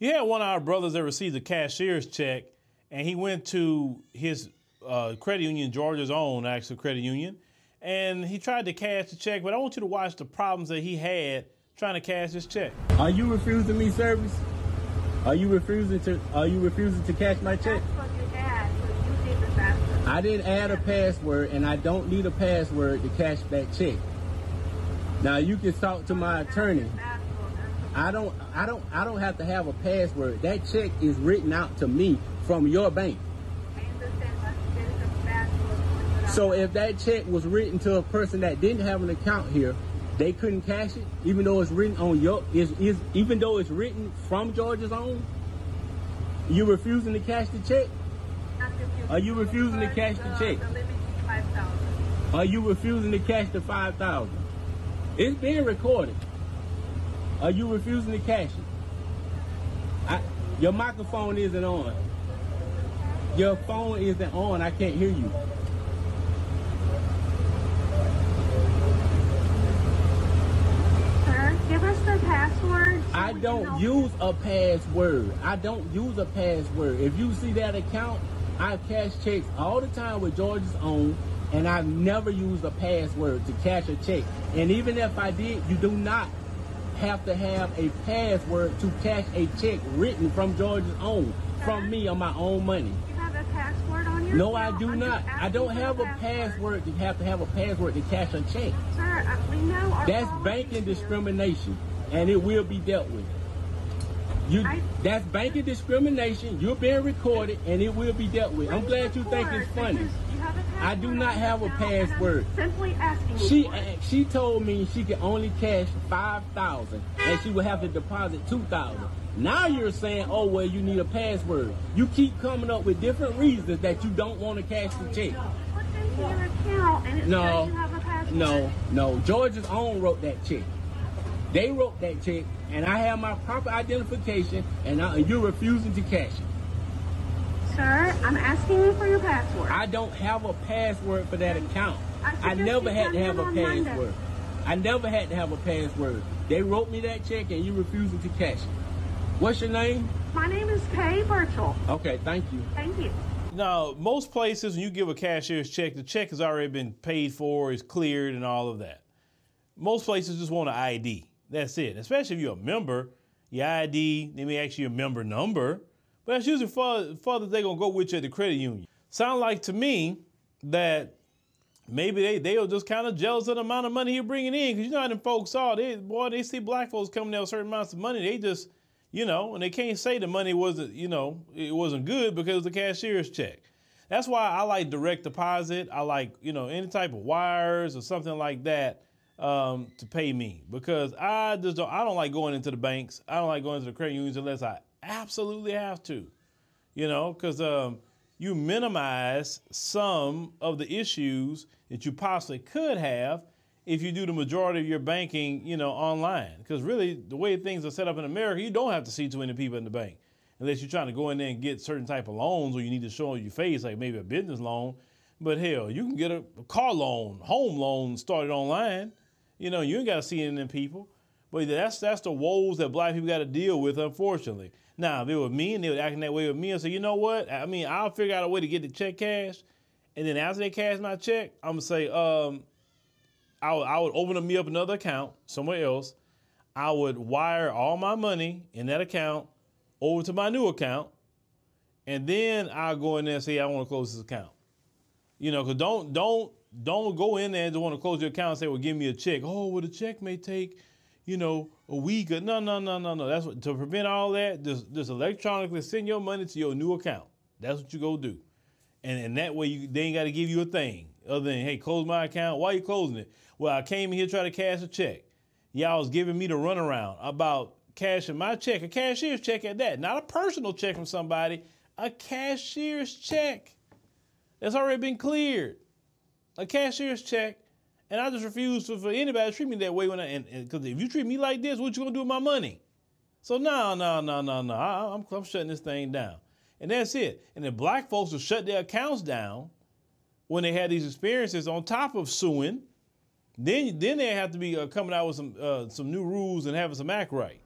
You had one of our brothers that received a cashier's check, and he went to his uh, credit union, Georgia's own actual credit union, and he tried to cash the check. But I want you to watch the problems that he had trying to cash his check. Are you refusing me service? Are you refusing to Are you refusing to cash my check? That's what you add, did. I didn't add a password, and I don't need a password to cash that check. Now you can talk to my attorney. I don't, I don't, I don't have to have a password. That check is written out to me from your bank. So if that check was written to a person that didn't have an account here, they couldn't cash it, even though it's written on your is is even though it's written from Georgia's own. You refusing to cash the check? Are you refusing to cash the check? The thousand. Are you refusing to cash the five thousand? It's being recorded. Are you refusing to cash it? I, your microphone isn't on. Your phone isn't on. I can't hear you. Sir, give us the password. so I don't use a password. I don't use a password. If you see that account, I cash checks all the time with Georgia's own, and I've never used a password to cash a check. And even if I did, you do not have to have a password to cash a check written from Georgia's own, from me on my own money. You have a password on your No, I do I'm not. I don't have a password to have to have a password to cash a check. Sir, uh, we know our That's banking discrimination, and it will be dealt with. You, I- that's banking discrimination. You're being recorded, and it will be dealt with. I'm glad you think it's funny. Because you have a I do not have a account, and I'm password. Simply asking She she told me she could only cash five thousand, and she would have to deposit two thousand. Now you're saying, oh well, you need a password. You keep coming up with different reasons that you don't want to cash the check. Put into your account No, says you have a password. no, no. Georgia's own wrote that check. They wrote that check, and I have my proper identification, and, I, and you're refusing to cash it. Sir, I'm asking you for your password. I don't have a password for that account. I I never had to have a on Monday. password. I never had to have a password. They wrote me that check, and you refusing to cash it. What's your name? My name is Kay Birchall. Okay, thank you. Thank you. Now, most places, when you give a cashier's check, the check has already been paid for, is cleared, and all of that. Most places just want an ID. That's it. Especially if you're a member, your ID, they may ask you your member number, but that's usually further, further they're gonna go with you at the credit union. Sound like to me that maybe they they are just kind of jealous of the amount of money you're bringing in, because you know how them folks are. They boy, they see black folks coming out with certain amounts of money, they just you know, and they can't say the money wasn't, you know, it wasn't good because the cashier's check. That's why I like direct deposit. I like, you know, any type of wires or something like that um, to pay me because I just don't, I don't like going into the banks. I don't like going to the credit unions unless I absolutely have to, you know, because um, you minimize some of the issues that you possibly could have if you do the majority of your banking, you know, online. Because really, the way things are set up in America, you don't have to see too many people in the bank unless you're trying to go in there and get certain type of loans or you need to show your face, like maybe a business loan. But hell, you can get a, car loan, home loan started online. You know, you ain't got to see any of them people. But that's that's the woes that black people got to deal with, unfortunately. Now, if it was me and they were acting that way with me, I say, you know what? I mean, I'll figure out a way to get the check cashed. And then after they cash my check, I'm gonna say, um, I would, I would open me up another account somewhere else. I would wire all my money in that account over to my new account, and then I'll go in there and say I want to close this account. You know, cause don't don't don't go in there and want to close your account and say, well, give me a check. Oh, well, the check may take, you know, a week. Or, no, no, no, no, no. That's what to prevent all that. Just just electronically send your money to your new account. That's what you go do, and and that way you they ain't got to give you a thing other than hey, close my account. Why you closing it? Well, I came in here to try to cash a check. Y'all was giving me the runaround about cashing my check, a cashier's check at that, not a personal check from somebody, a cashier's check that's already been cleared, a cashier's check, and I just refuse for, for anybody to treat me that way when I and because if you treat me like this, what you gonna do with my money? So no, no, no, no, no, I, I'm, I'm shutting this thing down, and that's it. And the black folks will shut their accounts down when they had these experiences on top of suing, then then they have to be uh, coming out with some uh, some new rules and having some act right.